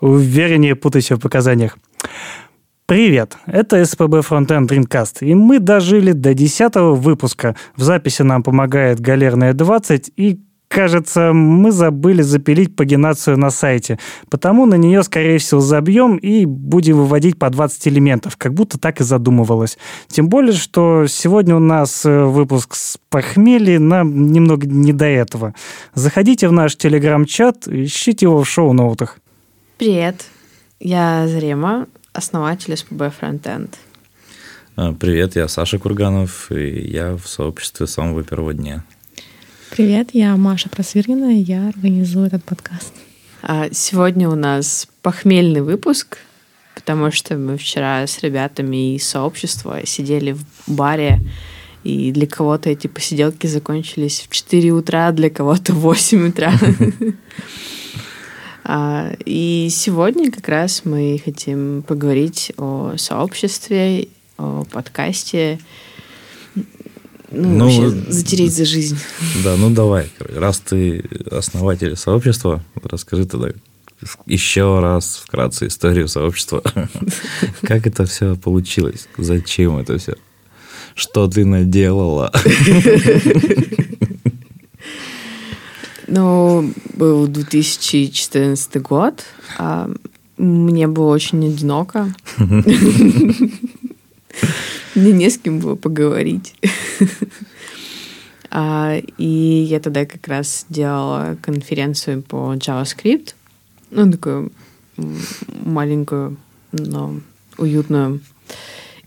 увереннее путайся в показаниях. Привет, это СПБ Frontend Dreamcast, и мы дожили до десятого выпуска. В записи нам помогает Галерная 20, и кажется, мы забыли запилить пагинацию на сайте. Потому на нее, скорее всего, забьем и будем выводить по 20 элементов, как будто так и задумывалось. Тем более, что сегодня у нас э, выпуск с похмелья, нам немного не до этого. Заходите в наш телеграм-чат, ищите его в шоу-ноутах. Привет, я Зарема, основатель СПБ Frontend. А, привет, я Саша Курганов, и я в сообществе самого первого дня. Привет, я Маша Просвиргина, и я организую этот подкаст. А, сегодня у нас похмельный выпуск, потому что мы вчера с ребятами из сообщества сидели в баре, и для кого-то эти посиделки закончились в 4 утра, для кого-то в 8 утра. А, и сегодня как раз мы хотим поговорить о сообществе, о подкасте, ну, ну вообще затереть за жизнь. Да, ну давай, раз ты основатель сообщества, расскажи тогда еще раз вкратце историю сообщества. Как это все получилось? Зачем это все? Что ты наделала? Ну, был 2014 год. А мне было очень одиноко. Мне не с кем было поговорить. А, и я тогда как раз делала конференцию по JavaScript. Ну, такую маленькую, но уютную.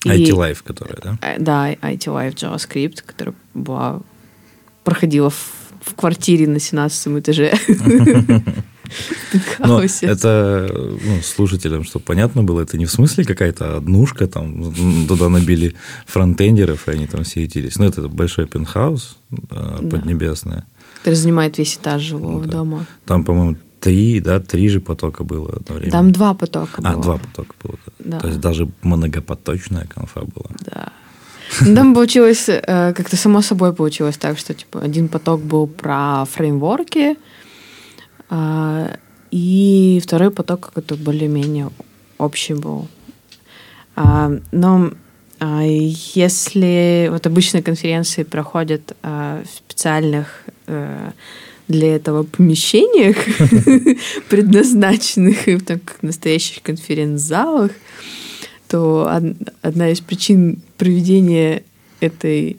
IT Life, которая, да? Э, да, IT Life JavaScript, которая была, проходила в в квартире на 17 этаже. Но это ну, слушателям, чтобы понятно было, это не в смысле какая-то однушка, там туда набили фронтендеров, и они там все ютились. Ну, это большой пентхаус э, поднебесное. Который занимает весь этаж жилого да. дома. Там, по-моему, три, да, три же потока было одновременно. Там два потока а, было. А, два потока было. Да. То есть даже многопоточная конфа была. Да. Ну, там получилось, э, как-то само собой получилось так, что типа один поток был про фреймворки, а, и второй поток какой-то более-менее общий был. А, но а, если вот обычные конференции проходят в специальных э, для этого помещениях, предназначенных в так, настоящих конференц-залах, то одна из причин проведения этой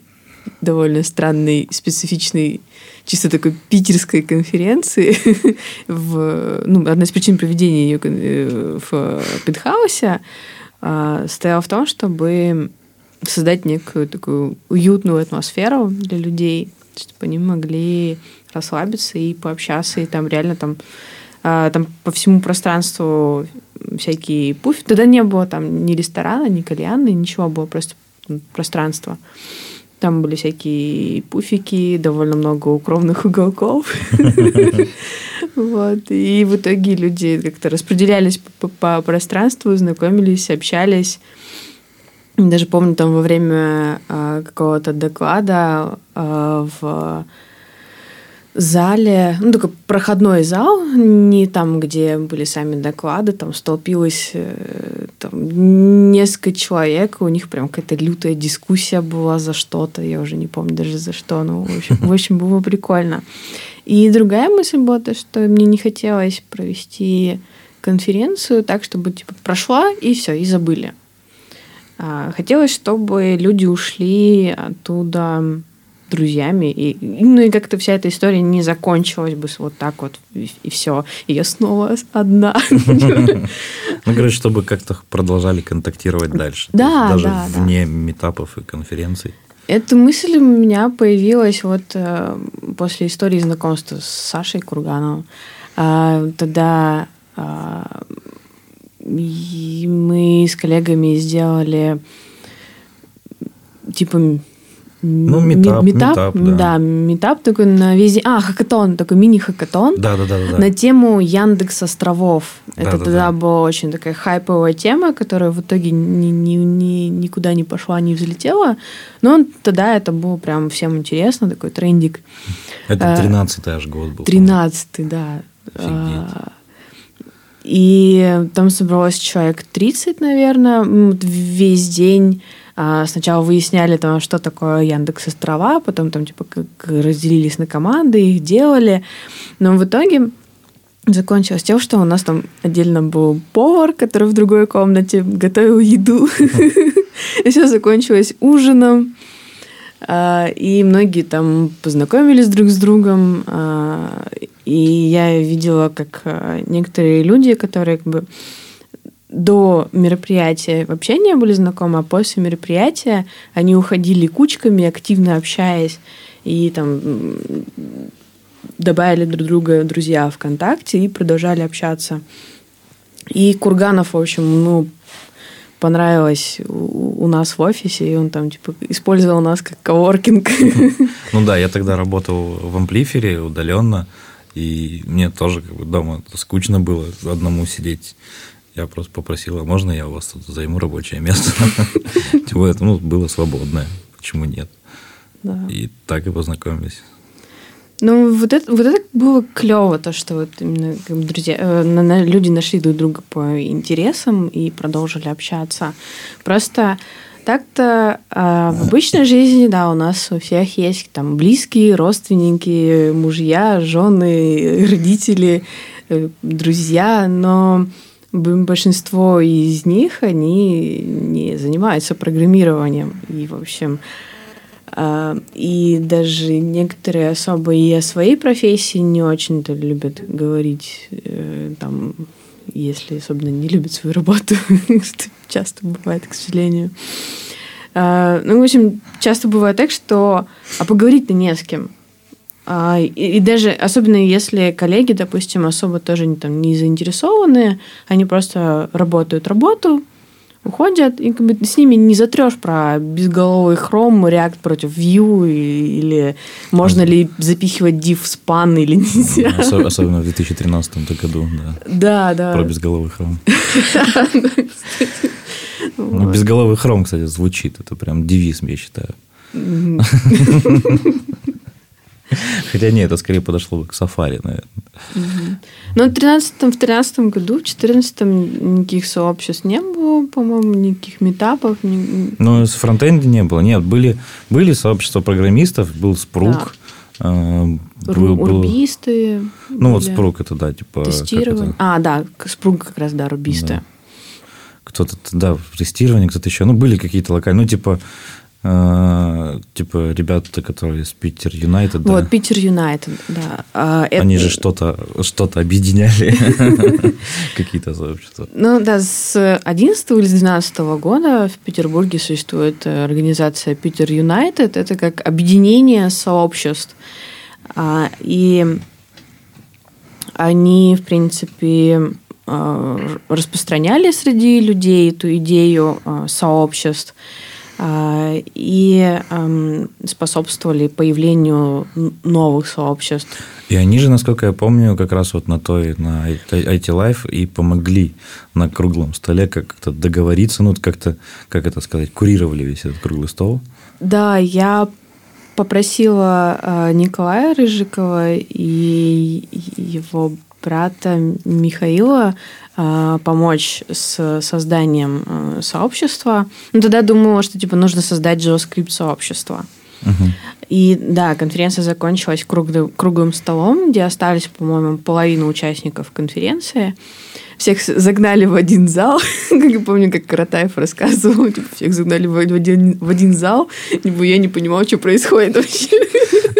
довольно странной, специфичной, чисто такой питерской конференции, в, ну, одна из причин проведения ее э, в Пентхаусе а, стояла в том, чтобы создать некую такую уютную атмосферу для людей, чтобы они могли расслабиться и пообщаться, и там реально там, а, там по всему пространству всякие пуфи. Тогда не было там ни ресторана, ни кальяна, ничего, было просто пространство. Там были всякие пуфики, довольно много укромных уголков. Вот. И в итоге люди как-то распределялись по пространству, знакомились, общались. Даже помню, там во время а, какого-то доклада а, в зале, ну, такой проходной зал, не там, где были сами доклады, там столпилось э, там, несколько человек, у них прям какая-то лютая дискуссия была за что-то, я уже не помню даже за что, но, в общем, в общем было прикольно. И другая мысль была то, что мне не хотелось провести конференцию так, чтобы типа прошла и все, и забыли. А, хотелось, чтобы люди ушли оттуда друзьями. И, ну и как-то вся эта история не закончилась бы вот так вот, и, и все. И я снова одна. Ну, короче, чтобы как-то продолжали контактировать дальше. Да, Даже да, вне метапов и конференций. Эта мысль у меня появилась вот э, после истории знакомства с Сашей Кургановым. Э, тогда э, мы с коллегами сделали типа ну, метап, метап, метап да. да, метап такой на весь А, хакатон, такой мини-хакатон. Да, да, да, да. На тему Яндекс островов. Да, Это да, тогда да. была очень такая хайповая тема, которая в итоге ни, ни, ни, никуда не пошла, не взлетела. Но тогда это было прям всем интересно, такой трендик. Это 13-й аж год был. 13-й, да. Офигеть. И там собралось человек 30, наверное, весь день. А, сначала выясняли, там, что такое Яндекс Острова, потом там типа как разделились на команды, их делали. Но в итоге закончилось тем, что у нас там отдельно был повар, который в другой комнате готовил еду. И все закончилось ужином. А, и многие там познакомились друг с другом. А, и я видела, как некоторые люди, которые как бы до мероприятия вообще не были знакомы, а после мероприятия они уходили кучками, активно общаясь, и там добавили друг друга друзья ВКонтакте и продолжали общаться. И Курганов, в общем, ну, понравилось у, нас в офисе, и он там, типа, использовал нас как коворкинг. Ну да, я тогда работал в амплифере удаленно, и мне тоже как бы дома скучно было одному сидеть. Я просто попросил, а можно я у вас тут займу рабочее место? Тем более, ну, было свободное. Почему нет? И так и познакомились. Ну, вот это, вот это было клево, то, что вот именно как бы, друзья, э, люди нашли друг друга по интересам и продолжили общаться. Просто так-то э, в обычной жизни, да, у нас у всех есть там близкие, родственники, мужья, жены, родители, э, друзья, но большинство из них, они не занимаются программированием. И, в общем, а, и даже некоторые особо и о своей профессии не очень-то любят говорить, э, там, если особенно не любят свою работу, часто бывает, к сожалению. А, ну, в общем, часто бывает так, что а поговорить-то не с кем. И, и даже, особенно если коллеги, допустим, особо тоже не, там, не заинтересованы, они просто работают работу, уходят, и как бы с ними не затрешь про безголовый хром, реакт против Vue, или можно ли запихивать div в спан или нельзя. Особенно в 2013 году, да. Да, да. Про безголовый хром. Ну, безголовый хром, кстати, звучит. Это прям девиз, я считаю. Хотя нет, это скорее подошло бы к сафари, наверное. Ну, в 13 в 13 году, в 14 никаких сообществ не было, по-моему, никаких метапов. Ни... Ну, с фронтенда не было. Нет, были, были сообщества программистов, был Спрук. Да. Был, был... Рубисты. Ну, были. вот Спрук это, да, типа... Тестирование. А, да, Спрук как раз, да, рубисты. Да. Кто-то, да, тестирование, кто-то еще. Ну, были какие-то локальные, ну, типа типа ребята, которые из Питер Юнайтед. Вот, Питер Юнайтед, да. А, Они это... же что-то что объединяли, какие-то сообщества. Ну да, с 11 или с 12 года в Петербурге существует организация Питер Юнайтед. Это как объединение сообществ. А, и они, в принципе, распространяли среди людей эту идею сообществ. А, и способствовали появлению новых сообществ. И они же, насколько я помню, как раз вот на той, на IT Life и помогли на круглом столе как-то договориться, ну, как-то, как это сказать, курировали весь этот круглый стол. Да, я попросила а, Николая Рыжикова и его брата Михаила э, помочь с созданием э, сообщества. Ну, тогда думала, что типа нужно создать JavaScript сообщество. Uh-huh. И да, конференция закончилась круглым, круглым столом, где остались, по-моему, половина участников конференции всех загнали в один зал. как я помню, как Каратаев рассказывал, типа, всех загнали в один, в один зал. Типа, я не понимал, что происходит вообще.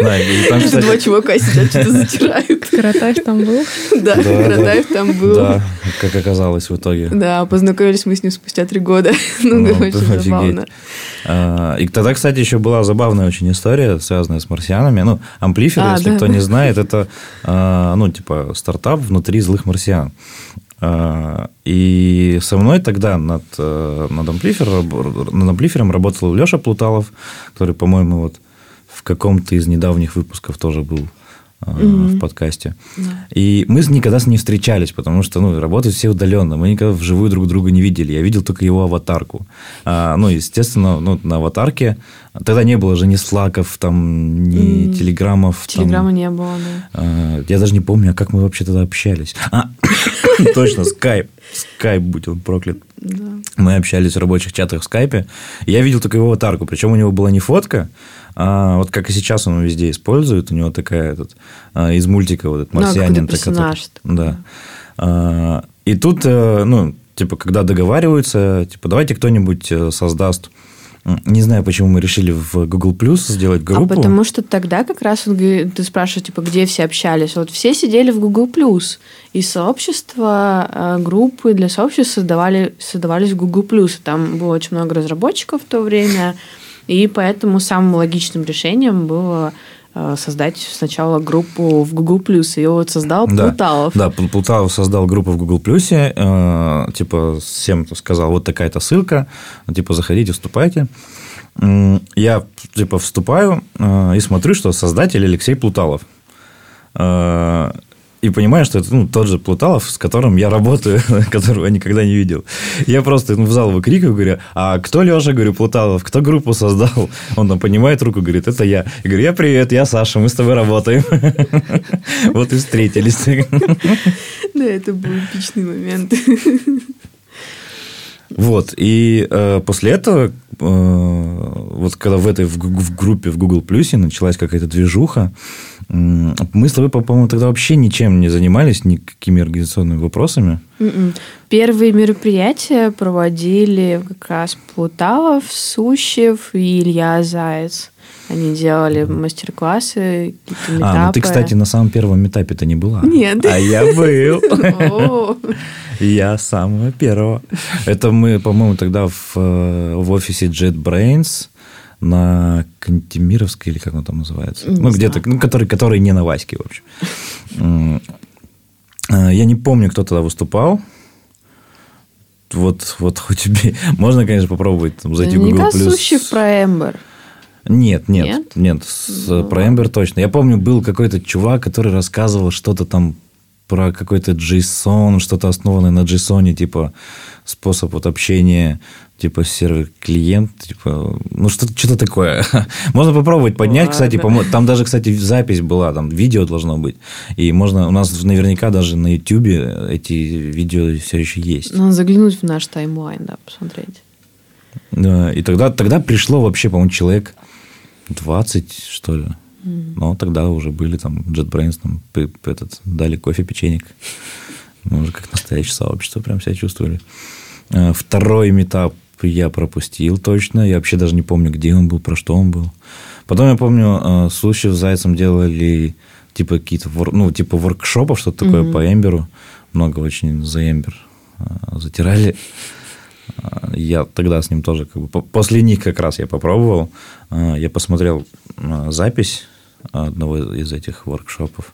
Да, и там, кстати... Два чувака сидят, что-то затирают. Каратаев там был? Да, да Каратаев да. там был. Да, как оказалось в итоге. Да, познакомились мы с ним спустя три года. ну, ну очень офигеть. забавно. А, и тогда, кстати, еще была забавная очень история, связанная с марсианами. Ну, Амплифер, а, если да, кто не знает, это, а, ну, типа, стартап внутри злых марсиан. А, и со мной тогда над, э, над, амплифером, над амплифером работал Леша Плуталов, который, по-моему, вот в каком-то из недавних выпусков тоже был в подкасте. И мы никогда с ней встречались, потому что ну, работают все удаленно. Мы никогда вживую друг друга не видели. Я видел только его аватарку. А, ну, естественно, ну, на аватарке тогда не было же ни слаков, там, ни mm. телеграммов. Телеграмма там, не было, да. А, я даже не помню, а как мы вообще тогда общались. А, точно, скайп. Скайп, будь он проклят. Да. Мы общались в рабочих чатах в скайпе. Я видел только его аватарку. Причем у него была не фотка, а, вот как и сейчас он везде использует, у него такая этот, а, из мультика вот этот ну, марсианин. Ну, персонаж. Который, да. А, и тут, э, ну, типа, когда договариваются, типа, давайте кто-нибудь э, создаст не знаю, почему мы решили в Google Plus сделать группу. А потому что тогда как раз он, ты спрашиваешь, типа, где все общались. Вот все сидели в Google Plus, и сообщества, э, группы для сообществ создавали, создавались в Google Plus. Там было очень много разработчиков в то время, и поэтому самым логичным решением было создать сначала группу в Google Plus. Ее вот создал да, Плуталов. Да, Плуталов создал группу в Google Plus, э, типа всем сказал, вот такая-то ссылка, типа заходите, вступайте. Я типа вступаю э, и смотрю, что создатель Алексей Плуталов. И понимаю, что это ну, тот же Плуталов, с которым я работаю, которого я никогда не видел. Я просто ну, в зал выкрикиваю, говорю, а кто Леша, говорю, Плуталов, кто группу создал? Он там поднимает руку, говорит, это я. Я говорю, я привет, я Саша, мы с тобой работаем. Вот и встретились. Да, это был эпичный момент. Вот, и э, после этого, э, вот когда в этой в, в группе в Google Плюсе началась какая-то движуха, мы с тобой, по-моему, тогда вообще ничем не занимались, никакими организационными вопросами. М-м. Первые мероприятия проводили как раз Плуталов, Сущев и Илья Заяц. Они делали мастер-классы, какие-то метапы. А, ну ты, кстати, на самом первом метапе-то не была. Нет. А я был. Я самого первого. Это мы, по-моему, тогда в, э, в офисе JetBrains на Кантемировской, или как он там называется? Не ну, где-то, ну, который, который не на Ваське, в общем. Э, я не помню, кто тогда выступал. Вот, вот хоть тебе... Можно, конечно, попробовать там, зайти в Google+. Плюс. про Эмбер. Нет, нет, нет, нет с, ну... про Эмбер точно. Я помню, был какой-то чувак, который рассказывал что-то там про какой-то JSON, что-то основанное на JSON, типа способ вот общения типа сервер-клиент, типа, ну что-то что такое. можно попробовать поднять, Ладно. кстати, там даже, кстати, запись была, там видео должно быть, и можно, у нас наверняка даже на YouTube эти видео все еще есть. Надо заглянуть в наш таймлайн, да, посмотреть. Да, и тогда, тогда пришло вообще, по-моему, человек 20, что ли. Mm. Но тогда уже были там JetBrains, там, этот, дали кофе, печенек. Мы уже как настоящее сообщество прям себя чувствовали. Э, второй метап я пропустил точно. Я вообще даже не помню, где он был, про что он был. Потом я помню, э, случай с Зайцем делали типа какие-то, ну, типа воркшопов, что-то такое mm-hmm. по Эмберу. Много очень за Эмбер э, затирали. Э, я тогда с ним тоже, как бы, после них как раз я попробовал. Я посмотрел запись одного из этих воркшопов.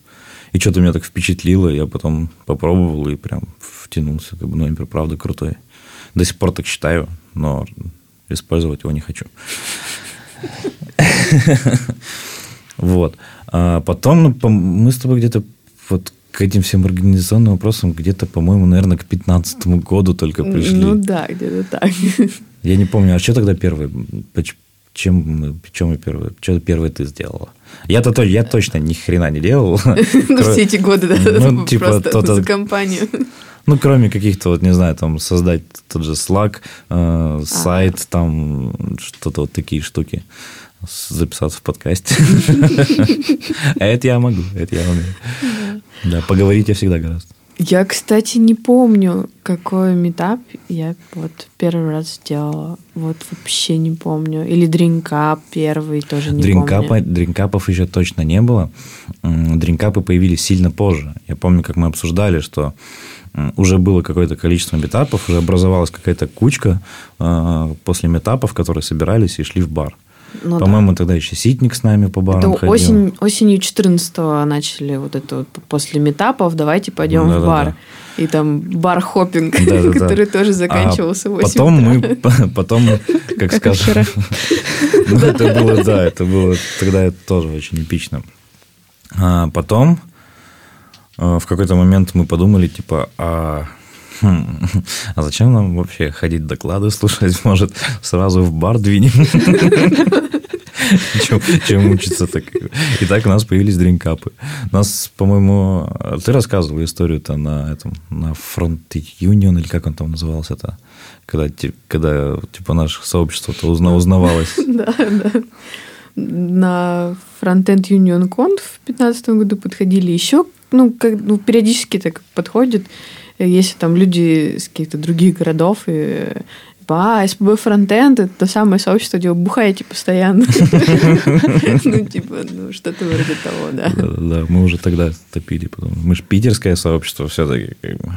И что-то меня так впечатлило. Я потом попробовал и прям втянулся. Как бы, ну, Эмбер, правда, крутой. До сих пор так считаю но использовать его не хочу. Вот. А потом ну, мы с тобой где-то вот к этим всем организационным вопросам где-то, по-моему, наверное, к 15 году только пришли. Ну да, где-то так. Я не помню, а что тогда первый? Чем чем мы первые? Что первое ты сделала? Я-то то, я точно ни хрена не делал. Ну, все эти годы, да, ну, типа, просто за компанию. Ну, кроме каких-то, вот, не знаю, там, создать тот же Slack, э, сайт, а. там, что-то вот такие штуки. Записаться в подкасте. Это я могу, это я умею. Да, поговорить я всегда гораздо. Я, кстати, не помню, какой метап я вот первый раз сделала. Вот вообще не помню. Или дринкап первый тоже не дринкапа, помню. Дринкапов еще точно не было. Дринкапы появились сильно позже. Я помню, как мы обсуждали, что уже было какое-то количество метапов, уже образовалась какая-то кучка э, после метапов, которые собирались и шли в бар. Ну, По-моему, да. тогда еще Ситник с нами по барам это ходил. Осень, осенью 14-го начали вот это вот после метапов, давайте пойдем да, в бар. Да. И там бар-хоппинг, который тоже заканчивался а в 8 потом мы, потом, как, скажем, ну, это было, да, это было тогда тоже очень эпично. А потом в какой-то момент мы подумали, типа, а, хм, а зачем нам вообще ходить доклады слушать? Может, сразу в бар двинем? чем, чем учиться так. И так у нас появились дринкапы. У нас, по-моему, ты рассказывал историю-то на этом, на Front Union, или как он там назывался-то, когда, когда типа наше сообщество-то узна, узнавалось. Да, да. На Frontend Union Conf в 2015 году подходили еще, ну, как, ну, периодически так подходят, если там люди из каких-то других городов, и типа, а, СПБ фронтенд, это то самое сообщество, где вы бухаете постоянно. Ну, типа, ну, что-то вроде того, да. Да, мы уже тогда топили. потом. Мы же питерское сообщество все-таки, как бы.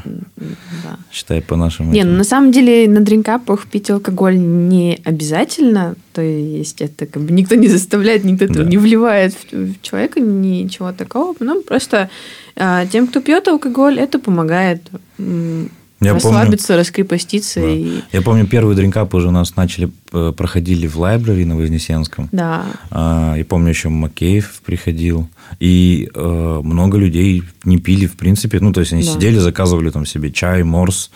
Считай по нашему. Не, ну на самом деле на дринкапах пить алкоголь не обязательно. То есть это как бы никто не заставляет, никто этого не вливает в человека, ничего такого. Ну, просто а, тем, кто пьет алкоголь, это помогает я расслабиться, помню, раскрепоститься. Да. И... Я помню, первый дринкап уже у нас начали, э, проходили в лайбрари на Вознесенском. Да. А, я помню, еще Макеев приходил. И э, много людей не пили, в принципе. Ну, то есть, они да. сидели, заказывали там себе чай, морс,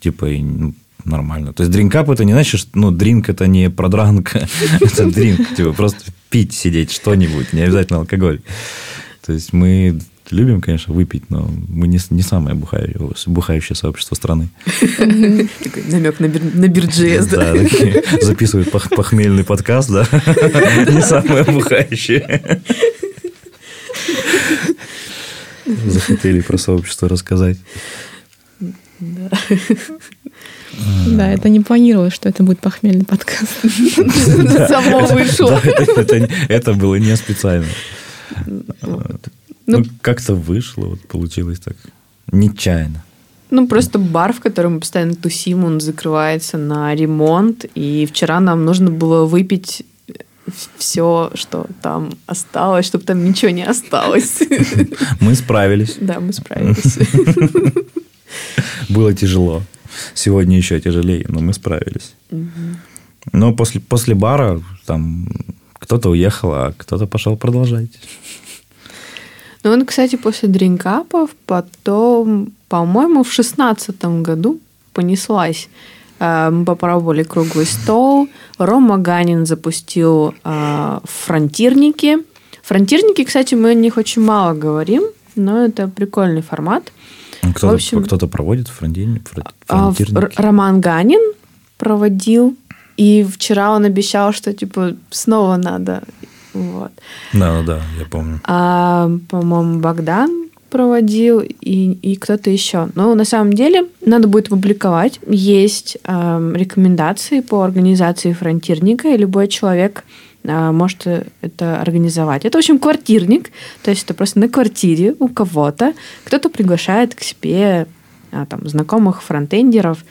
типа, и, ну, нормально. То есть, дринкап это не значит, что, ну, дринк это не продранк, это дринк, типа, просто пить, сидеть что-нибудь, не обязательно алкоголь. То есть, мы любим, конечно, выпить, но мы не, не самое бухающее, бухающее сообщество страны. Такой намек на, на бирджес, да? Да, записывают похмельный подкаст, да? Не самое бухающее. Захотели про сообщество рассказать. Да. Да, это не планировалось, что это будет похмельный подкаст. Само вышло. Это было не специально. Ну, ну как-то вышло, вот получилось так. Нечаянно. Ну, просто бар, в котором мы постоянно тусим, он закрывается на ремонт. И вчера нам нужно было выпить все, что там осталось, чтобы там ничего не осталось. Мы справились. Да, мы справились. Было тяжело. Сегодня еще тяжелее, но мы справились. Но после, после бара там кто-то уехал, а кто-то пошел продолжать. Ну, он, кстати, после дринкапов потом, по-моему, в шестнадцатом году понеслась. Э, мы попробовали круглый стол. Рома Ганин запустил э, фронтирники. Фронтирники, кстати, мы о них очень мало говорим, но это прикольный формат. Кто-то, общем, кто-то проводит фронтирники? А, Роман Ганин проводил. И вчера он обещал, что типа снова надо вот. Да, да, я помню. А, по-моему, Богдан проводил и, и кто-то еще. Но на самом деле надо будет публиковать. Есть э, рекомендации по организации фронтирника, и любой человек э, может это организовать. Это, в общем, квартирник, то есть это просто на квартире у кого-то. Кто-то приглашает к себе э, там, знакомых фронтендеров,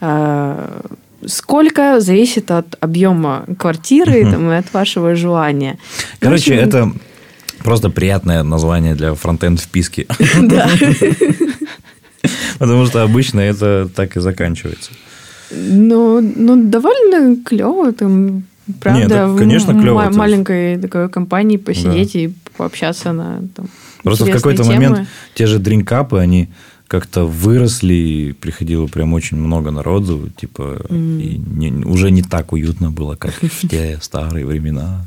э, Сколько зависит от объема квартиры угу. там, и от вашего желания. Короче, общем... это просто приятное название для фронтенд вписки. Да. Потому что обычно это так и заканчивается. Ну, ну довольно клево. Там, правда, Нет, конечно, клево. В маленькой такой компании посидеть да. и пообщаться на там, Просто в какой-то момент те же дринкапы, они как-то выросли, и приходило прям очень много народу, типа, mm. и не, уже не так уютно было, как в те старые времена.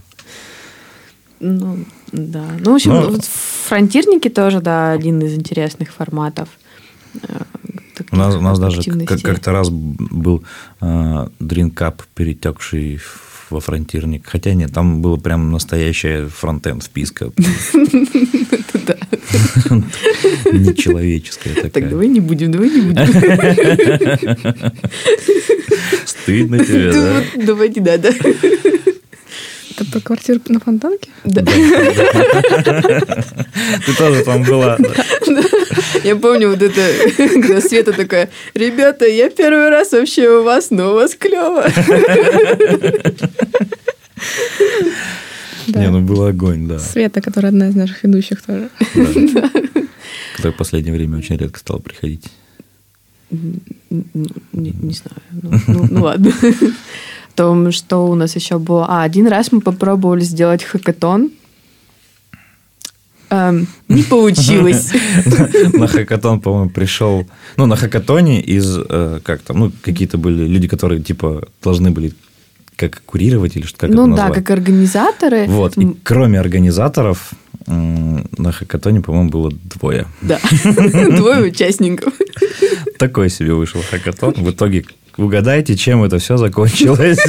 Ну, да. Ну, в общем, Но... вот фронтирники тоже, да, один из интересных форматов. Э, у нас, у нас даже как-то раз был э, дринкап, перетекший во фронтирник. Хотя нет, там было прям настоящая фронтенд вписка. Да. Нечеловеческая такая. Так, давай не будем, давай не будем. Стыдно тебе, да? Давай не надо. Это про квартиру на Фонтанке? Да. Ты тоже там была. Я помню вот это, когда Света такая, ребята, я первый раз вообще у вас, но у вас клево. Да. Не, ну был огонь, да. Света, которая одна из наших ведущих тоже. Да. Которая в последнее время очень редко стала приходить. Не, не знаю. Ну, ну, ну ладно. То, что у нас еще было? А, один раз мы попробовали сделать хакатон. Эм, не получилось. На хакатон, по-моему, пришел... Ну, на хакатоне из... э, Как там? Ну, какие-то были люди, которые, типа, должны были как курировать или что как это Ну да, как организаторы. Вот. И кроме организаторов, на хакатоне, по-моему, было двое. Да, двое участников. Такой себе вышел хакатон. В итоге угадайте, чем это все закончилось.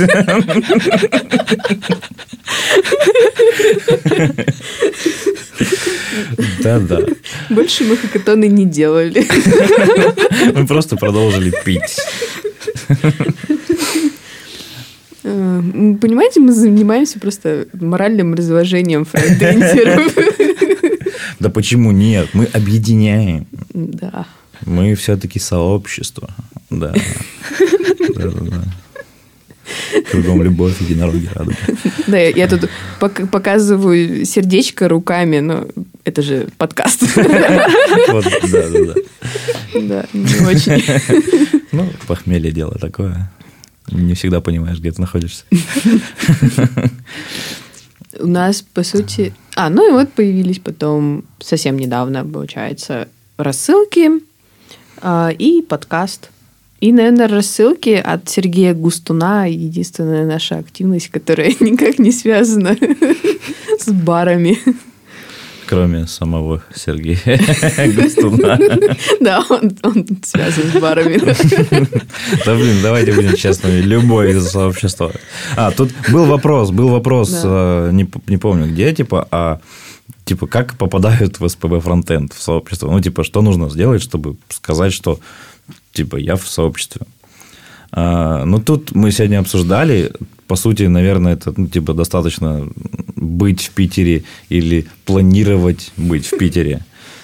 Да-да. Больше мы хакатоны не делали. Мы просто продолжили пить. Э, Понимаете, мы занимаемся просто моральным разложением фронтендеров. Да почему нет? Мы объединяем. Да. Мы все-таки сообщество. Да. Да-да-да. Кругом любовь, единороги, радуга. Да, я тут пок- показываю сердечко руками, но это же подкаст. Вот, да-да-да. Да, не очень. Ну, похмелье дело такое. Не всегда понимаешь, где ты находишься. У нас, по сути... А, ну и вот появились потом совсем недавно, получается, рассылки а, и подкаст. И, наверное, рассылки от Сергея Густуна единственная наша активность, которая никак не связана с барами. Кроме самого Сергея Густуна. Да, он, он связан с барами. Да, блин, давайте будем честными. Любой из сообщества. А, тут был вопрос, был вопрос, Да. э, не, не помню где, типа, а типа, как попадают в СПБ фронтенд в сообщество? Ну, типа, что нужно сделать, чтобы сказать, что, типа, я в сообществе? А, ну, тут мы сегодня обсуждали, по сути, наверное, это, ну, типа, достаточно быть в Питере или планировать быть в Питере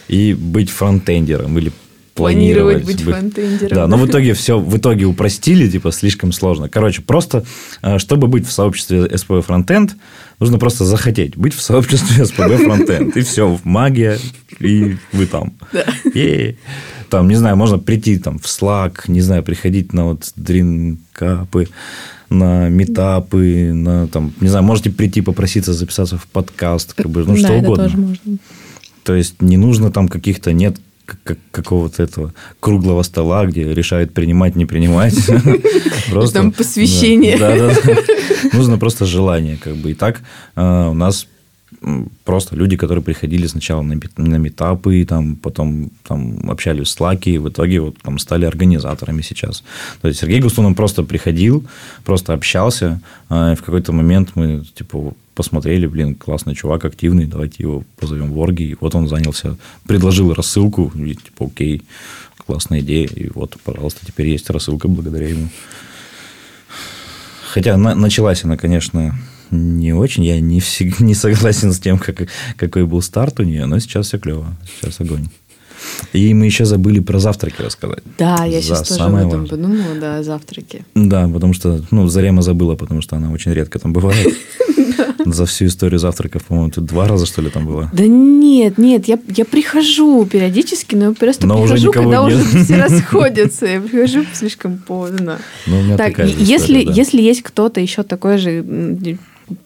и быть фронтендером или Планировать планировать быть фронтендером. Да, но в итоге все в итоге упростили, типа слишком сложно. Короче, просто э, чтобы быть в сообществе SPB Frontend, нужно просто захотеть быть в сообществе SPB Frontend. И все, магия, и вы там. Да. Там, не знаю, можно прийти там в Slack, не знаю, приходить на вот дринкапы, на метапы, на там, не знаю, можете прийти попроситься записаться в подкаст, как бы, ну да, что угодно. тоже можно. То есть не нужно там каких-то нет какого-то этого круглого стола, где решают принимать, не принимать. Просто- Там посвящение. Да, да, да. Нужно просто желание, как бы. И так э, у нас просто люди, которые приходили сначала на, на метапы, там, потом там, общались в Слаке, и в итоге вот, там, стали организаторами сейчас. То есть Сергей Густунов просто приходил, просто общался. а, и в какой-то момент мы типа посмотрели, блин, классный чувак, активный, давайте его позовем в орги. И вот он занялся, предложил рассылку, и типа, окей, классная идея. И вот, пожалуйста, теперь есть рассылка благодаря ему. Хотя на- началась она, конечно, не очень. Я не, всег- не согласен с тем, как, какой был старт у нее, но сейчас все клево. Сейчас огонь. И мы еще забыли про завтраки рассказать. Да, я За сейчас тоже об этом важное. подумала, да, завтраки. Да, потому что, ну, Зарема забыла, потому что она очень редко там бывает. За всю историю завтраков, по-моему, тут два раза, что ли, там было. Да нет, нет, я, я прихожу периодически, но я просто Но уже прихожу, никого когда нет. уже все расходятся. Я прихожу слишком поздно. Ну, у меня Так, такая же и- если, история, да. если есть кто-то еще такой же,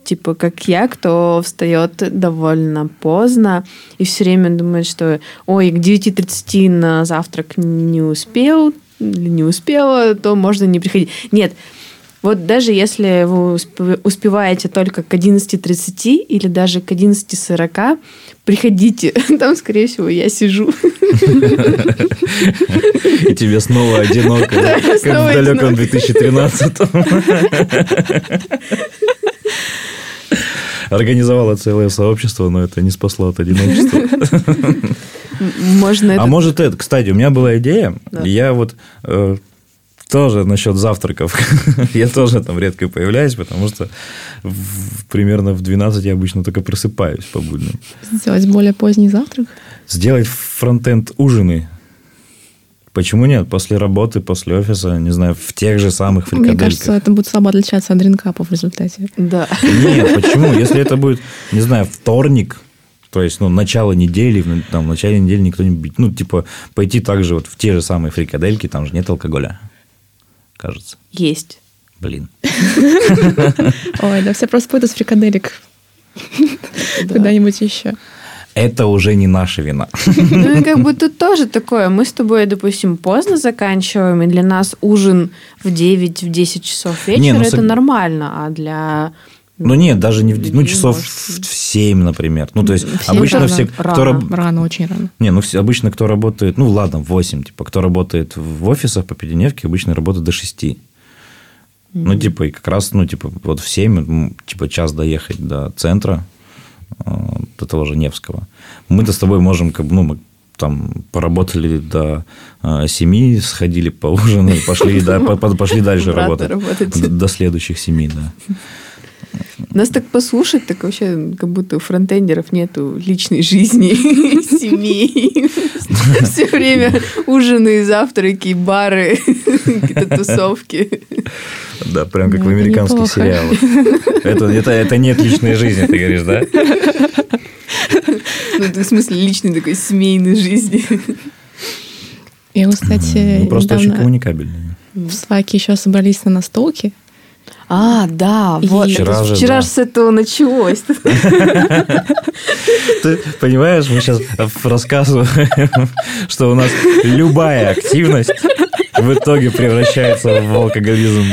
типа как я, кто встает довольно поздно и все время думает, что ой, к 9.30 на завтрак не успел не успела, то можно не приходить. Нет, вот даже если вы усп- успеваете только к 11.30 или даже к 11.40, приходите. Там, скорее всего, я сижу. И тебе снова одиноко, как в далеком одиноко. 2013 Организовала целое сообщество, но это не спасло от одиночества. М- Можно это... А может это, кстати, у меня была идея, Да. я вот э, тоже насчет завтраков, я тоже там редко появляюсь, потому что в- примерно в 12 я обычно только просыпаюсь по будням. Сделать более поздний завтрак. Сделать фронтенд ужины. Почему нет? После работы, после офиса, не знаю, в тех же самых Мне кажется, фрикадельках. это будет слабо отличаться от дринкапа в результате. Да. Нет, почему? Если это будет, не знаю, вторник, то есть, ну, начало недели, в- там, в начале недели никто не будет. Ну, типа, пойти также вот в те же самые фрикадельки, там же нет алкоголя, кажется. Есть. Блин. Ой, да все просто пойдут с фрикаделек Да. куда-нибудь еще. это уже не наша вина. Ну и как бы тут тоже такое. Мы с тобой, допустим, поздно заканчиваем, и для нас ужин в 9-10 часов вечера Не, ну, это сог- нормально, а для... Ну нет, даже не в, ну, Не часов может. в, в 7, например. Ну, то есть В обычно рано. все, кто Рано. раб- Рано, очень рано. Не, ну все, обычно кто работает, ну ладно, в 8, типа, кто работает в офисах по пятидневке, обычно работает до 6. Ну, типа, и как раз, ну, типа, вот в 7, м, типа, час доехать до центра, э, до того же Невского. Мы-то с тобой можем, как бы, ну, мы там поработали до 7, сходили поужинали, пошли, да, по- по- пошли дальше работать. До, следующих 7, да. Нас так послушать, так вообще как будто у фронтендеров нету личной жизни, семей. Все время ужины, завтраки, бары, какие-то тусовки. Да, прям как Ну, в это американских сериалах. Это, это, это нет личной жизни, ты говоришь, да? Ну, это в смысле личной такой семейной жизни. Вы, кстати, Ну, просто очень коммуникабельные. в Слаке еще собрались на настолке. А, да, вот. Вчера же, Вчера да. же с этого началось. Ты понимаешь, мы сейчас рассказываем, что у нас любая активность в итоге превращается в алкоголизм.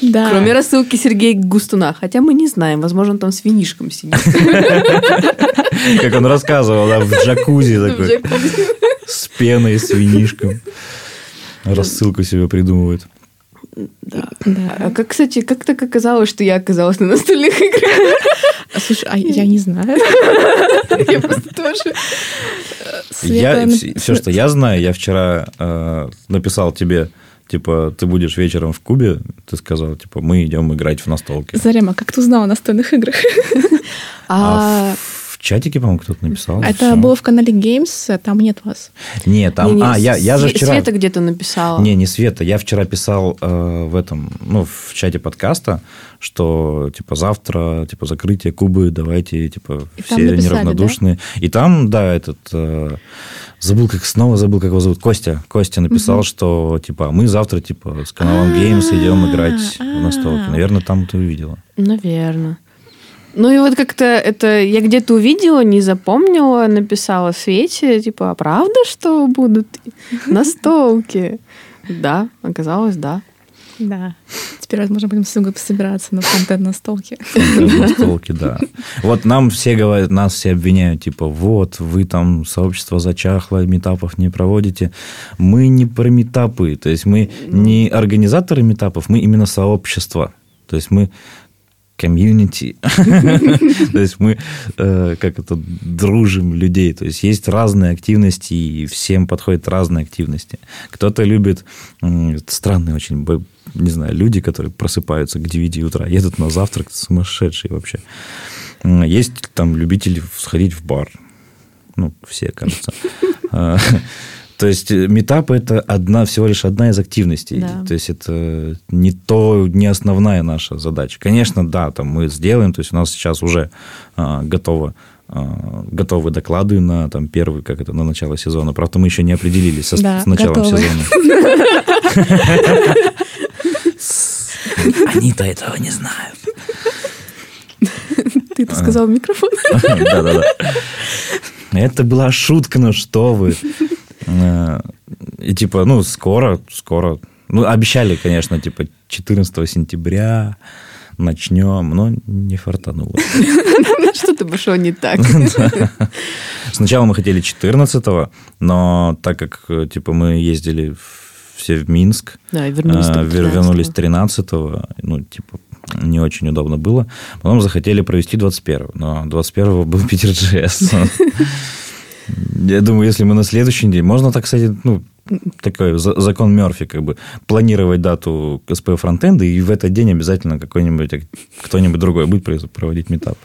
Да. Кроме рассылки Сергея Густуна. Хотя мы не знаем, возможно, он там с винишком сидит. Как он рассказывал, да, в джакузи такой, с пеной, с винишком. Рассылку себе придумывает. Да. Да. А как, кстати, как так оказалось, что я оказалась на настольных играх? А, Слушай, а я не знаю. Я просто тоже. Я, Света все, что я знаю, я вчера э, написал тебе, типа, ты будешь вечером в Кубе, ты сказал, типа, мы идем играть в настолки. Зарема, как ты узнала о настольных играх? А А, в чатике, по-моему, кто-то написал. Это всё. было в канале Games, там нет вас. Нет, там... не-не, а, я, я же вчера... Света где-то написала. Не, не Света. Я вчера писал э, в этом, ну, в чате подкаста, что, типа, завтра, типа, закрытие Кубы, давайте, типа, И все написали, неравнодушные. И там, да, этот... э, забыл, как снова забыл, как его зовут. Костя. Костя написал, что, типа, мы завтра, типа, с каналом Games идем играть в настолки. А. Наверное, там ты увидела. Наверное. Ну и вот как-то это я где-то увидела, не запомнила, написала Свете, типа, а правда, что будут настолки? Да, оказалось, да. Да. Теперь, возможно, будем с Игой собираться на контент настолке. Настолки, да. Вот нам все говорят, нас все обвиняют, типа, вот, вы там сообщество зачахло, метапов не проводите. Мы не про метапы, то есть мы не организаторы метапов, мы именно сообщество. То есть мы комьюнити. То есть мы э, как это дружим людей. То есть есть разные активности, и всем подходят разные активности. Кто-то любит странные очень, не знаю, люди, которые просыпаются к 9 утра, едут на завтрак, сумасшедшие вообще. Есть там любители сходить в бар. Ну, все, кажется. А, То есть э, метап это одна, всего лишь одна из активностей. Да. То есть это не то, не основная наша задача. Конечно, да, там мы сделаем, то есть у нас сейчас уже а, готово а, готовы доклады на там первый, как это, на начало сезона. Правда, мы еще не определились со- Да, с началом готовы. сезона. Они-то этого не знают. Ты это сказал в микрофон? Да-да-да. Это была шутка, ну что вы. Э, И типа, ну, скоро, скоро. Ну, обещали, конечно, типа 14 сентября начнем, но не фартануло. Что-то пошло не так. Сначала мы хотели 14 но так как, типа, мы ездили все в Минск, Да, и вернулись э, вернулись 13-го. 13 ну, типа, не очень удобно было. Потом захотели провести 21 но 21 был Питер GS. Я думаю, если мы на следующий день... Можно так, кстати, ну, такой за- закон Мерфи, как бы планировать дату КСП фронтенда, и в этот день обязательно какой-нибудь, ак- кто-нибудь другой будет проводить метап.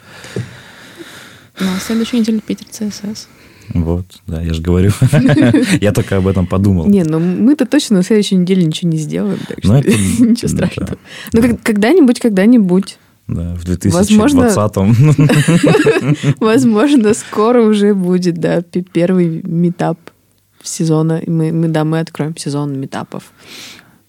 На следующей неделе Питер ЦСС. Вот, да, я же говорю. Я только об этом подумал. Не, ну мы-то точно на следующей неделе ничего не сделаем, так Ну, что ничего страшного. Ну, как- когда-нибудь, когда-нибудь. Да, в Возможно- 2020 Возможно, скоро уже будет, да, первый метап сезона. Мы, мы, да, мы откроем сезон метапов.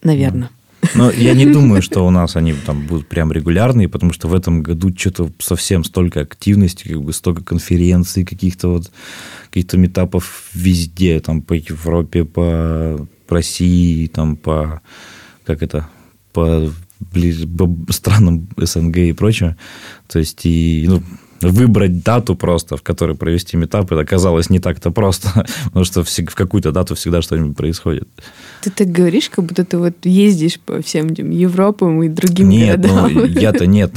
Наверное. Но я не думаю, что у нас они там будут прям регулярные, потому что в этом году что-то совсем столько активности, как бы столько конференций, каких-то вот каких-то метапов везде, там по Европе, по России, там по как это по, по странам СНГ и прочее. То есть и ну, выбрать дату просто, в которой провести метап, это оказалось не так-то просто, потому что в какую-то дату всегда что-нибудь происходит. Ты так говоришь, как будто ты вот ездишь по всем этим Европам и другим нет, городам. Ну, я-то нет.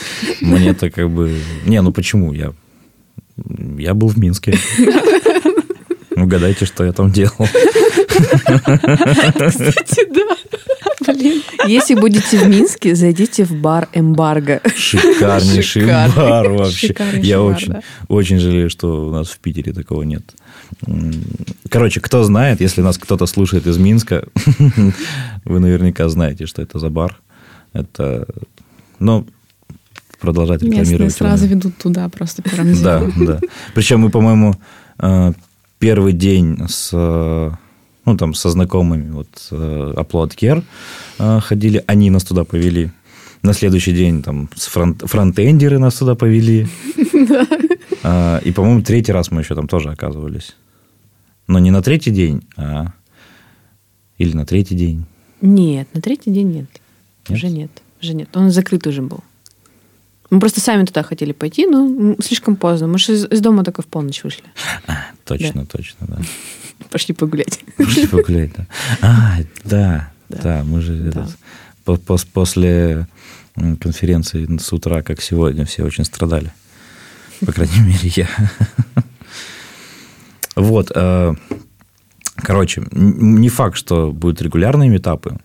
Мне-то как бы... Не, ну почему? Я, я был в Минске. Угадайте, что я там делал. Кстати, да. Блин. Если будете в Минске, зайдите в бар «Эмбарго». Шикарнейший Шикарный. бар вообще. Я бар, очень, да. очень жалею, что у нас в Питере такого нет. Короче, кто знает, если нас кто-то слушает из Минска, вы наверняка знаете, что это за бар. Это, ну, продолжать рекламировать. Местные сразу ведут туда просто первым делом. Да, да. Причем мы, по-моему, э, первый день с ну, там, со знакомыми, вот, Upload э, Care э, ходили, они нас туда повели. На следующий день там фронт, фронтендеры нас туда повели. А, и, по-моему, третий раз мы еще там тоже оказывались. Но не на третий день, а... Или на третий день. Нет, на третий день нет. нет? Уже нет. Уже нет. Он закрыт уже был. Мы просто сами туда хотели пойти, но слишком поздно. Мы же из, из дома только в полночь вышли. А, точно, да. точно, да. Пошли погулять. Пошли погулять, да. А, да, да, да мы же да. Этот, после конференции с утра, как сегодня, все очень страдали. По крайней мере, я. Вот. Э, короче, не факт, что будут регулярные метапы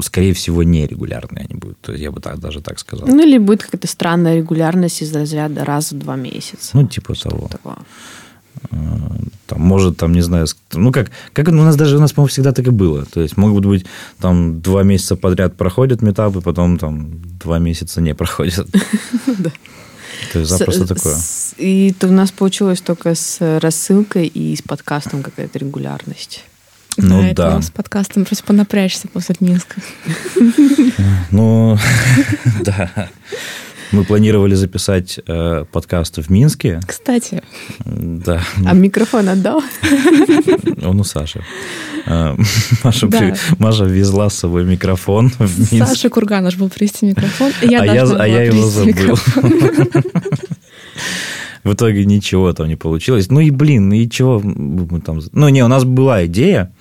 скорее всего, нерегулярные они будут. То есть я бы так, даже так сказал. Ну, или будет какая-то странная регулярность из разряда раз в два месяца. Ну, типа того. Такого. А, там, может, там, не знаю, ну, как, как у нас даже, у нас, по-моему, всегда так и было. То есть, могут быть, там, два месяца подряд проходят метапы, потом, там, два месяца не проходят. Да. То есть, запросто такое. И у нас получилось только с рассылкой и с подкастом какая-то регулярность. Ну да. да. С подкастом просто понапрячься после Минска. Ну, да. Мы планировали записать э, подкаст в Минске. Кстати. Да. А микрофон отдал? Он у Саши. Э, Маша, да. при... Маша везла с собой микрофон в Минск. Саша Курганов был привезти микрофон, и я а я, а я его забыл. В итоге ничего там не получилось. Ну и, блин, и чего мы там... Ну, не, у нас была идея,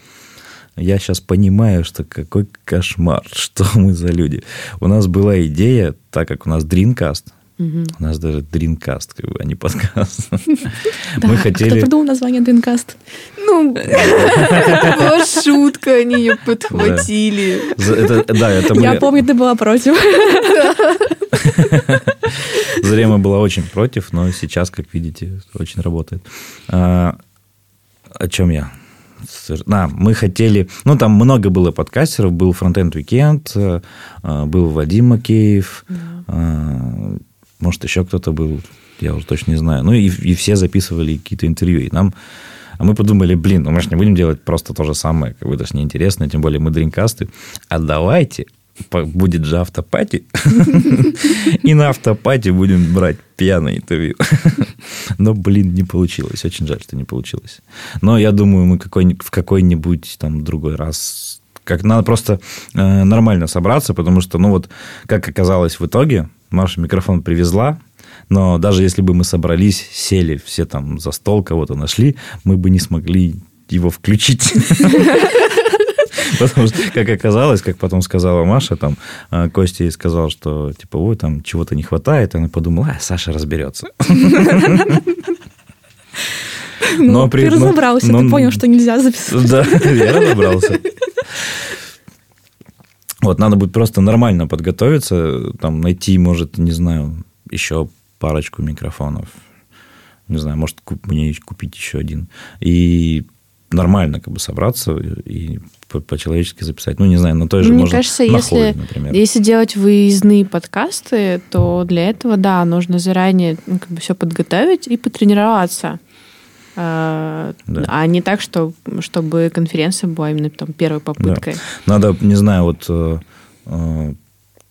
я сейчас понимаю, что какой кошмар, что мы за люди. У нас была идея, так как у нас Dreamcast, угу. у нас даже Dreamcast, как бы, а не подкаст. Мы хотели... кто придумал название Dreamcast? Ну, это была шутка, они ее подхватили. Да, это. Я помню, ты была против. Зрема была очень против, но сейчас, как видите, очень работает. А, о чем я? Да, мы хотели... Ну, там много было подкастеров. Был Frontend Weekend, э, э, был Вадим Макеев, да. может, еще кто-то был, я уже точно не знаю. Ну, и, и все записывали какие-то интервью. И нам... А мы подумали, блин, ну мы же не будем делать просто то же самое, как бы это же неинтересно, тем более мы дринкасты. А давайте будет же автопати. И на автопати будем брать пьяное интервью. Но, блин, не получилось. Очень жаль, что не получилось. Но я думаю, мы в какой-нибудь там другой раз как надо просто э, нормально собраться, потому что, ну вот, как оказалось в итоге, Маша микрофон привезла, но даже если бы мы собрались, сели все там за стол, кого-то нашли, мы бы не смогли его включить. Потому что, как оказалось, как потом сказала Маша, там, а, Костя ей сказал, что, типа, ой, там чего-то не хватает. Она подумала, а, Саша разберется. Ну, но при, ты разобрался, но, ты понял, что нельзя записывать. Да, я разобрался. Вот, надо будет просто нормально подготовиться, там, найти, может, не знаю, еще парочку микрофонов. Не знаю, может, мне купить еще один. И нормально как бы собраться и по-человечески записать. Ну, не знаю, на той же, Мне может, кажется, на если, холле, например. если делать выездные подкасты, то для этого, да, нужно заранее ну, как бы все подготовить и потренироваться. А Да. а не так, что, чтобы конференция была именно там первой попыткой. Надо, не знаю, вот э, э,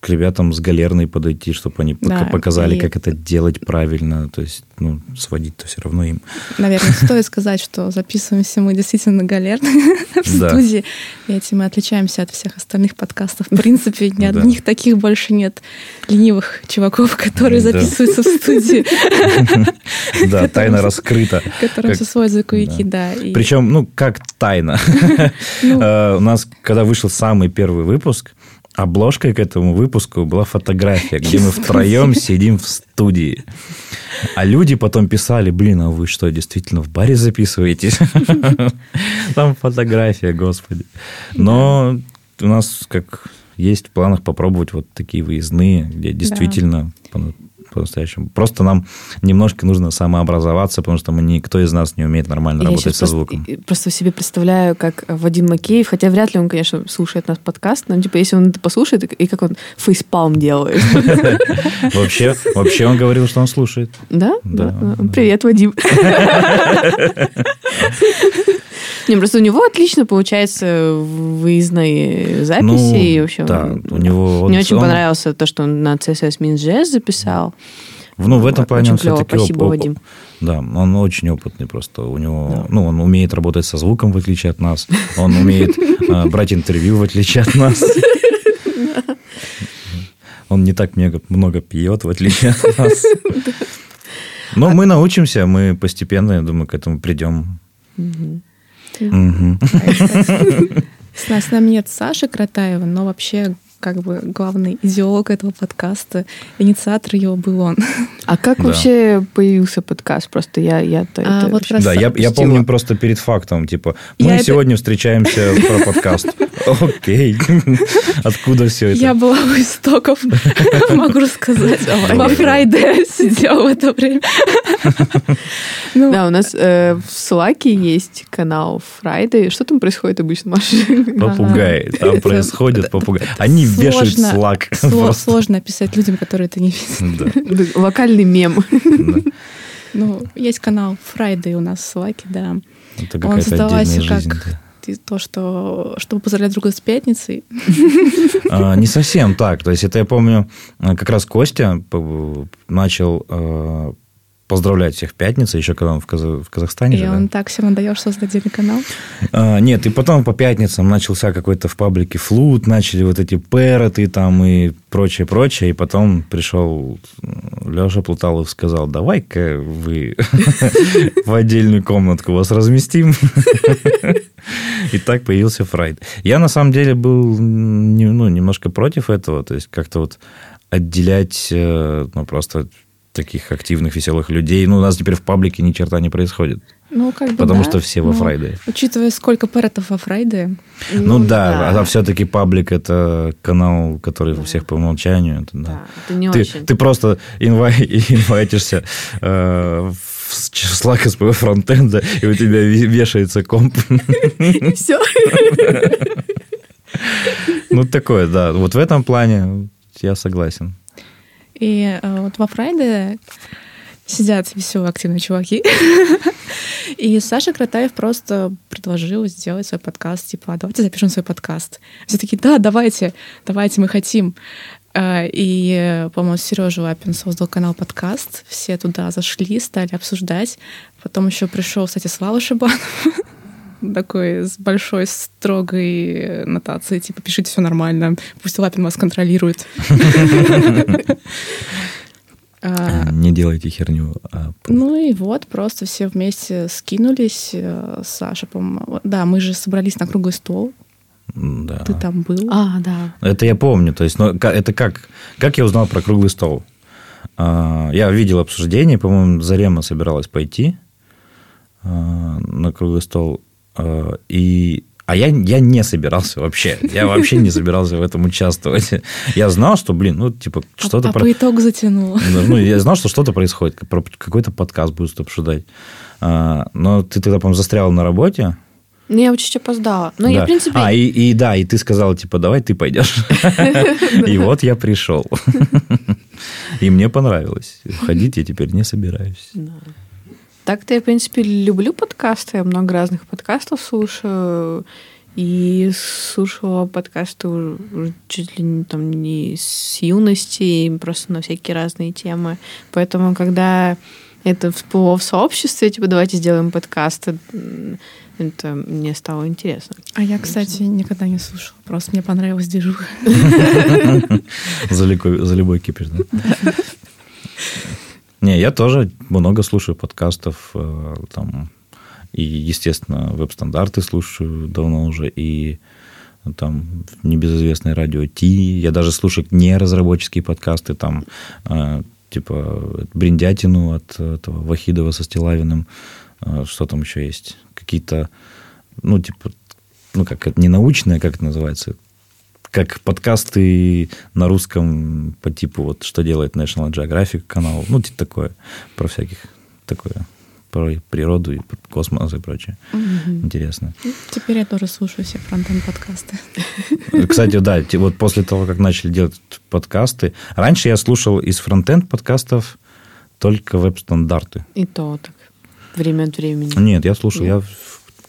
к ребятам с галерной подойти, чтобы они Да, пока- показали, и- как это делать правильно. То есть, ну, сводить-то все равно им. Наверное, стоит сказать, что записываемся мы действительно галерно в студии. И этим мы отличаемся от всех остальных подкастов. В принципе, ни одних таких больше нет ленивых чуваков, которые записываются в студии, Да, тайна раскрыта. которым все за кулаки, да. Причем, ну, как тайна. Ну. Э, У нас, когда вышел самый первый выпуск, обложкой к этому выпуску была фотография, где мы втроем сидим в студии. А люди потом писали, блин, а вы что, действительно в баре записываетесь? Там фотография, господи. Но у нас как есть в планах попробовать вот такие выездные, где действительно по-настоящему. Просто нам немножко нужно самообразоваться, потому что мы никто из нас не умеет нормально Я работать со просто, звуком. и- просто себе представляю, как Вадим Макеев, хотя вряд ли он, конечно, слушает наш подкаст, но типа если он это послушает, и как он фейспалм делает. Вообще, вообще он говорил, что он слушает. Да, да. Привет, Вадим. Не, просто у него отлично получается выездные записи. Ну, и, в общем, да, у него... Мне он- очень он- понравилось то, что он на CSS Min.js записал. Ну, в этом плане Очень он все-таки... спасибо, Вадим. Да, он очень опытный просто. У него, Да. ну, он умеет работать со звуком, в отличие от нас. Он умеет э, брать интервью, в отличие от нас. Он не так много пьет, в отличие от нас. Но мы научимся, мы постепенно, я думаю, к этому придем. Мгм. С нас с нами нет Саши Кратаева, но вообще как бы главный идеолог этого подкаста, инициатор его был он. А как Да. вообще появился подкаст? Просто я, я то А, это вот раз- Да, я, я помню просто перед фактом, типа, мы Я это- сегодня встречаемся про подкаст. Окей. Откуда все это? Я была у истоков, могу рассказать. Во Фрайде сидела в это время. Ну, Да, у нас э, в Слаке есть канал Friday. Что там происходит обычно, Маша? Попугаи. Там Это- происходят попугаи. Они вешают слаг. сло-. Сложно описать людям, которые это не видят. Да, Локальный мем. да. Ну, есть канал Friday у нас в Слаке, да. Это Он какая-то создавался жизнь. как да. ты- то, что чтобы поздравлять друга с пятницей. А, Не совсем так. То есть это я помню, а, как раз Костя п- начал а, поздравлять всех в пятницу, еще когда он в, Каза- в Казахстане И же, да? он так всем что создать отдельный канал. А, нет, и потом по пятницам начался какой-то в паблике флут, начали вот эти пероты там и прочее, прочее. И потом пришел Леша Плуталов сказал, давай-ка вы в отдельную комнатку вас разместим. И так появился Фрайд. Я на самом деле был ну, немножко против этого, то есть как-то вот отделять э, ну, просто таких активных, веселых людей. Ну, у нас теперь в паблике ни черта не происходит. Ну, как бы Потому да. что все во Но, Фрайде. Учитывая, сколько паротов во Фрайде, Ну, да, а все-таки паблик это канал, который у всех по умолчанию. Это, да. Да, это не ты, очень. ты просто инвай, инвайтишься э, в числа КСП фронтенда, и у тебя ве- вешается комп. Все. Ну, такое, да. Вот в этом плане я согласен. И э, вот во Фрайде сидят веселые активные чуваки. И Саша Кратаев просто предложил сделать свой подкаст, типа, «А давайте запишем свой подкаст. Все такие, да, давайте, давайте, мы хотим. Э, И, э, по-моему, Сережа Лапин создал канал подкаст. Все туда зашли, стали обсуждать. Потом еще пришел, кстати, Слава Шибанов. Такой с большой строгой нотацией, типа, пишите все нормально, пусть Лапин вас контролирует. А, Не делайте херню. а Ну и вот, просто все вместе скинулись. э, Саша, по-моему... Да, мы же собрались на круглый стол. Да. Ты там был. А, да. Это я помню. То есть, ну, это как? Как я узнал про круглый стол? А, Я видел обсуждение, по-моему, Зарема собиралась пойти а, на круглый стол. А, И... А я, я не собирался вообще. Я вообще не собирался в этом участвовать. Я знал, что, блин, ну, типа, А- что-то... а про- по итогу затянуло. Ну, я знал, что что-то происходит, про- какой-то подкаст будут обсуждать. А, Но ты тогда, по-моему, застрял на работе. Ну, я чуть опоздала. Ну, я, Да. в принципе... А, и, и да, и ты сказала, типа, давай ты пойдешь. И вот я пришел. И мне понравилось. Ходить я теперь не собираюсь. Так-то я, в принципе, люблю подкасты. Я много разных подкастов слушаю. И слушала подкасты уже чуть ли не, там, не с юности, просто на всякие разные темы. Поэтому, когда это всплыло в сообществе, типа, давайте сделаем подкаст, это мне стало интересно. А я, кстати, никогда не слушала. Просто мне понравилась движуха. За любой кипиш, да? Не, я тоже много слушаю подкастов, э, там, и, естественно, веб-стандарты слушаю давно уже, и там небезызвестное радио Ти. Я даже слушаю не разработческие подкасты, там, э, типа, Бриндятину от этого Вахидова со Стилавиным. Э, что там еще есть? Какие-то, ну, типа, ну, как это, не научное, как это называется? Как подкасты на русском по типу, вот, что делает National Geographic канал. Ну, типа такое, про всяких, такое про природу и космос и прочее. Угу. Интересно. Теперь я тоже слушаю все фронтенд подкасты. Кстати, да, вот после того, как начали делать подкасты, раньше я слушал из фронтенд подкастов только веб-стандарты. И то так, время от времени. Нет, я слушал, Нет. я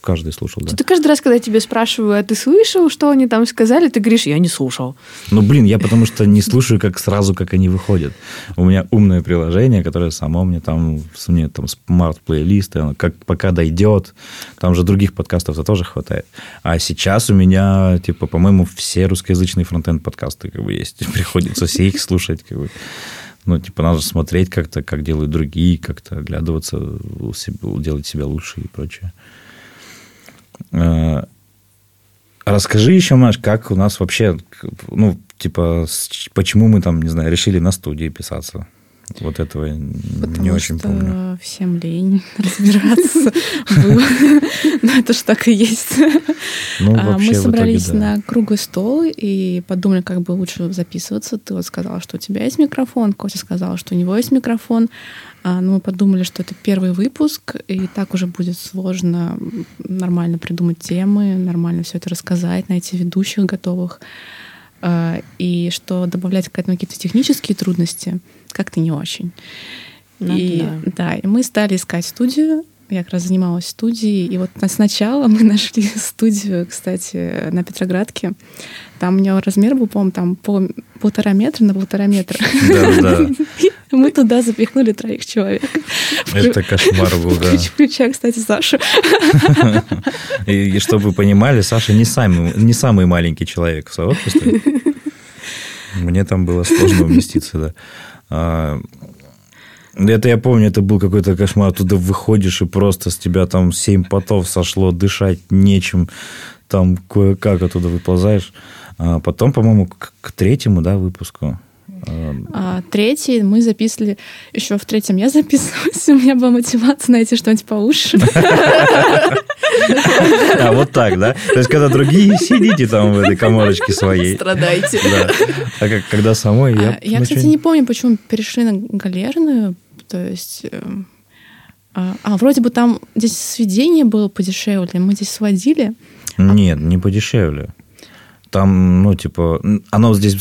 каждый слушал, да. Ты каждый раз, когда тебя спрашиваю, а ты слышал, что они там сказали, ты говоришь, я не слушал. Ну, блин, я потому что не слушаю как сразу, как они выходят. У меня умное приложение, которое само мне там, мне там смарт-плейлисты, оно как пока дойдет. Там же других подкастов-то тоже хватает. А сейчас у меня, типа, по-моему, все русскоязычные фронтенд подкасты как бы есть. Приходится все их слушать, как бы ну, типа, надо смотреть как-то, как делают другие, как-то оглядываться, делать себя лучше и прочее. Э, расскажи еще, Маш, как у нас вообще, ну, типа, почему мы там, не знаю, решили на студии писаться? Вот этого Потому не очень что помню. всем лень разбираться. Но это ж так и есть. Ну, а, мы собрались на круглый стол и подумали, как бы лучше записываться. Ты вот сказала, что у тебя есть микрофон, Костя сказал, что у него есть микрофон. А, но мы подумали, что это первый выпуск, и так уже будет сложно нормально придумать темы, нормально все это рассказать, найти ведущих готовых. А, и что добавлять к этому какие-то технические трудности как-то не очень. Ну, и да. да, и мы стали искать студию, я как раз занималась студией, и вот сначала мы нашли студию, кстати, на Петроградке. Там у него размер был, по-моему, там пол, полтора метра на полтора метра. Да, да. Мы туда запихнули троих человек. Это кошмар был, да. Включая, кстати, Сашу. И, и чтобы вы понимали, Саша не самый, не самый маленький человек в сообществе. Мне там было сложно уместиться, да. Это я помню, это был какой-то кошмар. Оттуда выходишь, и просто с тебя там семь потов сошло, дышать нечем. Там кое-как оттуда выползаешь. А потом, по-моему, к, к третьему да, выпуску а, третий мы записывали, еще в третьем я записывалась, у меня была мотивация найти что-нибудь получше. А вот так, да? То есть, когда другие сидите там в этой коморочке своей. Страдайте. Да. А как, когда самой я... А, я, кстати, не помню, почему перешли на галерную, то есть... Э, а, а, вроде бы там здесь сведение было подешевле, мы здесь сводили. Нет, не подешевле. Там, ну, типа, оно здесь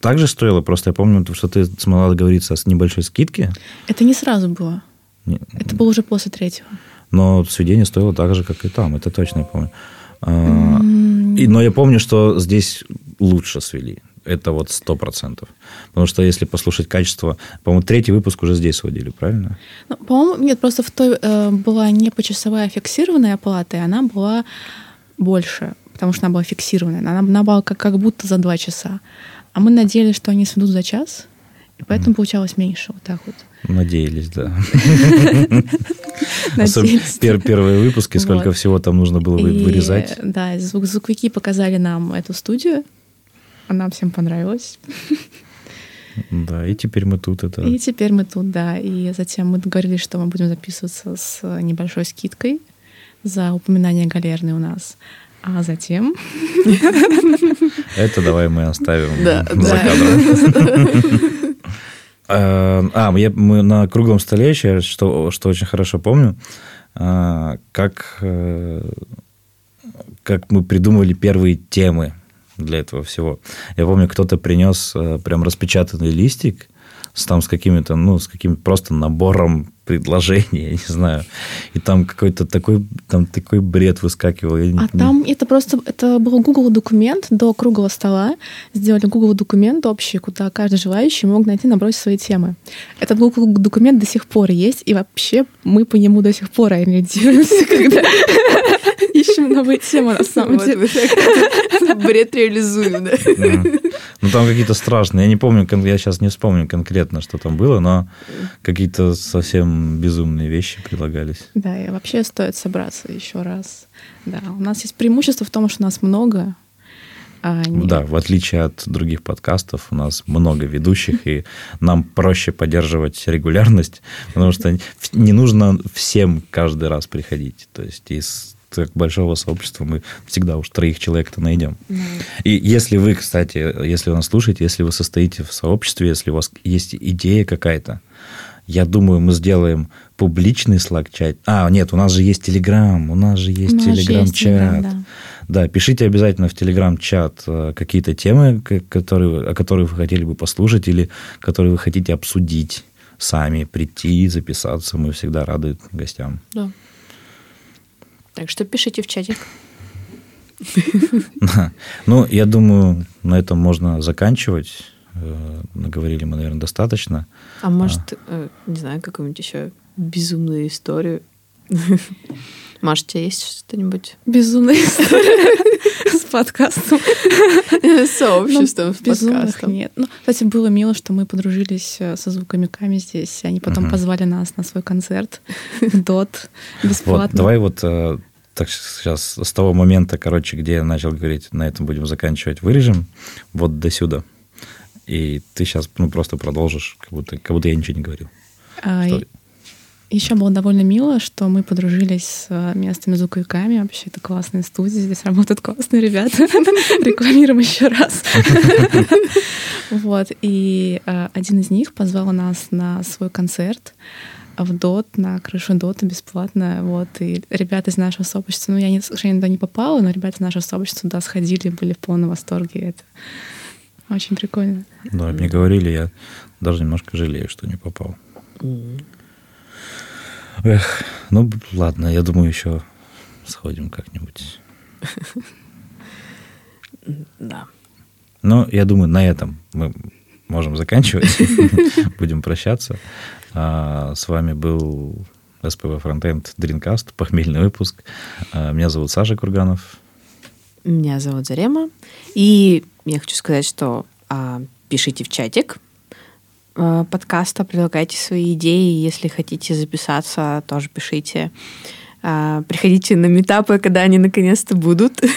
так же стоило? Просто я помню, что ты смогла договориться с небольшой скидки. Это не сразу было. Не... Это было уже после третьего. Но сведение стоило так же, как и там. Это точно я помню. Mm. И, но я помню, что здесь лучше свели. Это вот сто процентов. Потому что если послушать качество... По-моему, третий выпуск уже здесь сводили, правильно? Ну, по-моему, нет, просто в той э, была не почасовая фиксированная оплата, и она была больше, потому что она была фиксированная. Она, она была как, как будто за два часа. А мы надеялись, что они сведут за час, и поэтому получалось меньше. Вот так вот. Надеялись, да. Первые выпуски, сколько всего там нужно было вырезать. Да, звуковики показали нам эту студию. Она всем понравилась. Да, и теперь мы тут это. И теперь мы тут, да. И затем мы договорились, что мы будем записываться с небольшой скидкой за упоминание галерной у нас. А затем... Это давай мы оставим за кадром. А, а мы на круглом столе еще, что, что очень хорошо помню, а, как, э, как мы придумывали первые темы для этого всего. Я помню, кто-то принес э, прям распечатанный листик с, там, с какими-то, ну, с каким просто набором предложений, я не знаю. И там какой-то такой, там такой бред выскакивал. Я А не- там это просто, это был Google документ до круглого стола. Сделали Google документ общий, куда каждый желающий мог найти, набросить свои темы. Этот Google документ до сих пор есть, и вообще мы по нему до сих пор ориентируемся, когда ищем новые темы на самом деле. бред реализуем, да? Ну, там какие-то страшные. Я не помню, я сейчас не вспомню конкретно, что там было, но какие-то совсем безумные вещи предлагались. Да, и вообще стоит собраться еще раз. Да, у нас есть преимущество в том, что нас много. а Да, в отличие от других подкастов, у нас много ведущих, и нам проще поддерживать регулярность, потому что не нужно всем каждый раз приходить. То есть из так большого сообщества мы всегда уж троих человек-то найдем. И если вы, кстати, если вы нас слушаете, если вы состоите в сообществе, если у вас есть идея какая-то, я думаю, мы сделаем публичный слаг-чат. А, нет, у нас же есть Телеграм, у нас же есть Телеграм-чат. Телеграм, да. Да, пишите обязательно в Телеграм-чат э, какие-то темы, которые, о которых вы хотели бы послушать или которые вы хотите обсудить сами, прийти, записаться. Мы всегда рады гостям. Да. Так что пишите в чатик. Ну, я думаю, на этом можно заканчивать. Э, Наговорили мы, наверное, достаточно. А может, э, не знаю, какую-нибудь еще безумную историю? Маш, у тебя есть что-нибудь? Безумная история с подкастом. С сообществом, Ну, с подкастом. нет. Ну, кстати, было мило, что мы подружились э, со звукомиками здесь. Они потом позвали нас на свой концерт в ДОТ бесплатно. Давай вот э, так сейчас с того момента, короче, где я начал говорить, на этом будем заканчивать, вырежем вот до сюда. И ты сейчас ну, просто продолжишь, как будто, как будто я ничего не говорил. А, Что- Еще было довольно мило, что мы подружились с э, местными звуковиками. Вообще, это классная студия, здесь работают классные ребята. Рекламируем еще раз. Вот. И э, один из них позвал нас на свой концерт в ДОТ, на крышу ДОТа бесплатно. Вот. И ребята из нашего сообщества, ну, я, не, к сожалению, туда не попала, но ребята из нашего сообщества туда сходили, были в полном восторге. Это очень прикольно. Да, мне говорили, я даже немножко жалею, что не попал. Эх, ну ладно, я думаю, еще сходим как-нибудь. Да. Ну, я думаю, на этом мы можем заканчивать. Будем прощаться. А, С вами был СПВ Фронтенд Дринкаст, похмельный выпуск. А, Меня зовут Саша Курганов. Меня зовут Зарема. И я хочу сказать, что а, пишите в чатик подкаста, предлагайте свои идеи. Если хотите записаться, тоже пишите. А, приходите на метапы, когда они наконец-то будут.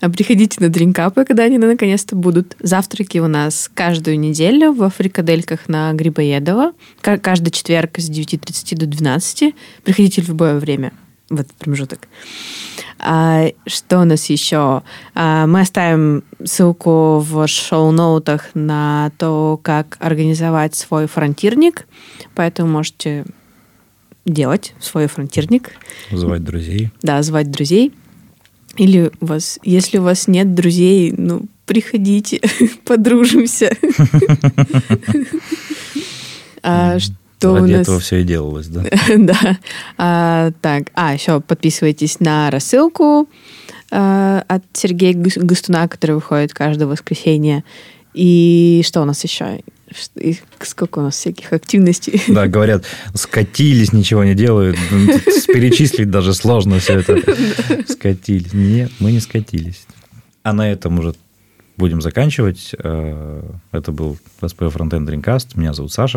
А приходите на дринкапы, когда они наконец-то будут. Завтраки у нас каждую неделю в фрикадельках на Грибоедова. Ка- Каждый четверг с 9.30 до 12. Приходите в любое время в этот промежуток. А, что у нас еще? А, мы оставим ссылку в шоу-ноутах на то, как организовать свой фронтирник, поэтому можете делать свой фронтирник, Звать друзей. да, звать друзей. Или у вас, если у вас нет друзей, ну, приходите, подружимся. А у Ради нас... этого все и делалось, да? Да. А, так, а, еще подписывайтесь на рассылку а, от Сергея Густуна, который выходит каждое воскресенье. И что у нас еще? И Сколько у нас всяких активностей? Да, говорят, скатились, ничего не делают. Ну, Перечислить даже сложно все это. Скатились. Нет, мы не скатились. А на этом уже будем заканчивать. Э, Это был СП Frontend Dreamcast. Меня зовут Саша.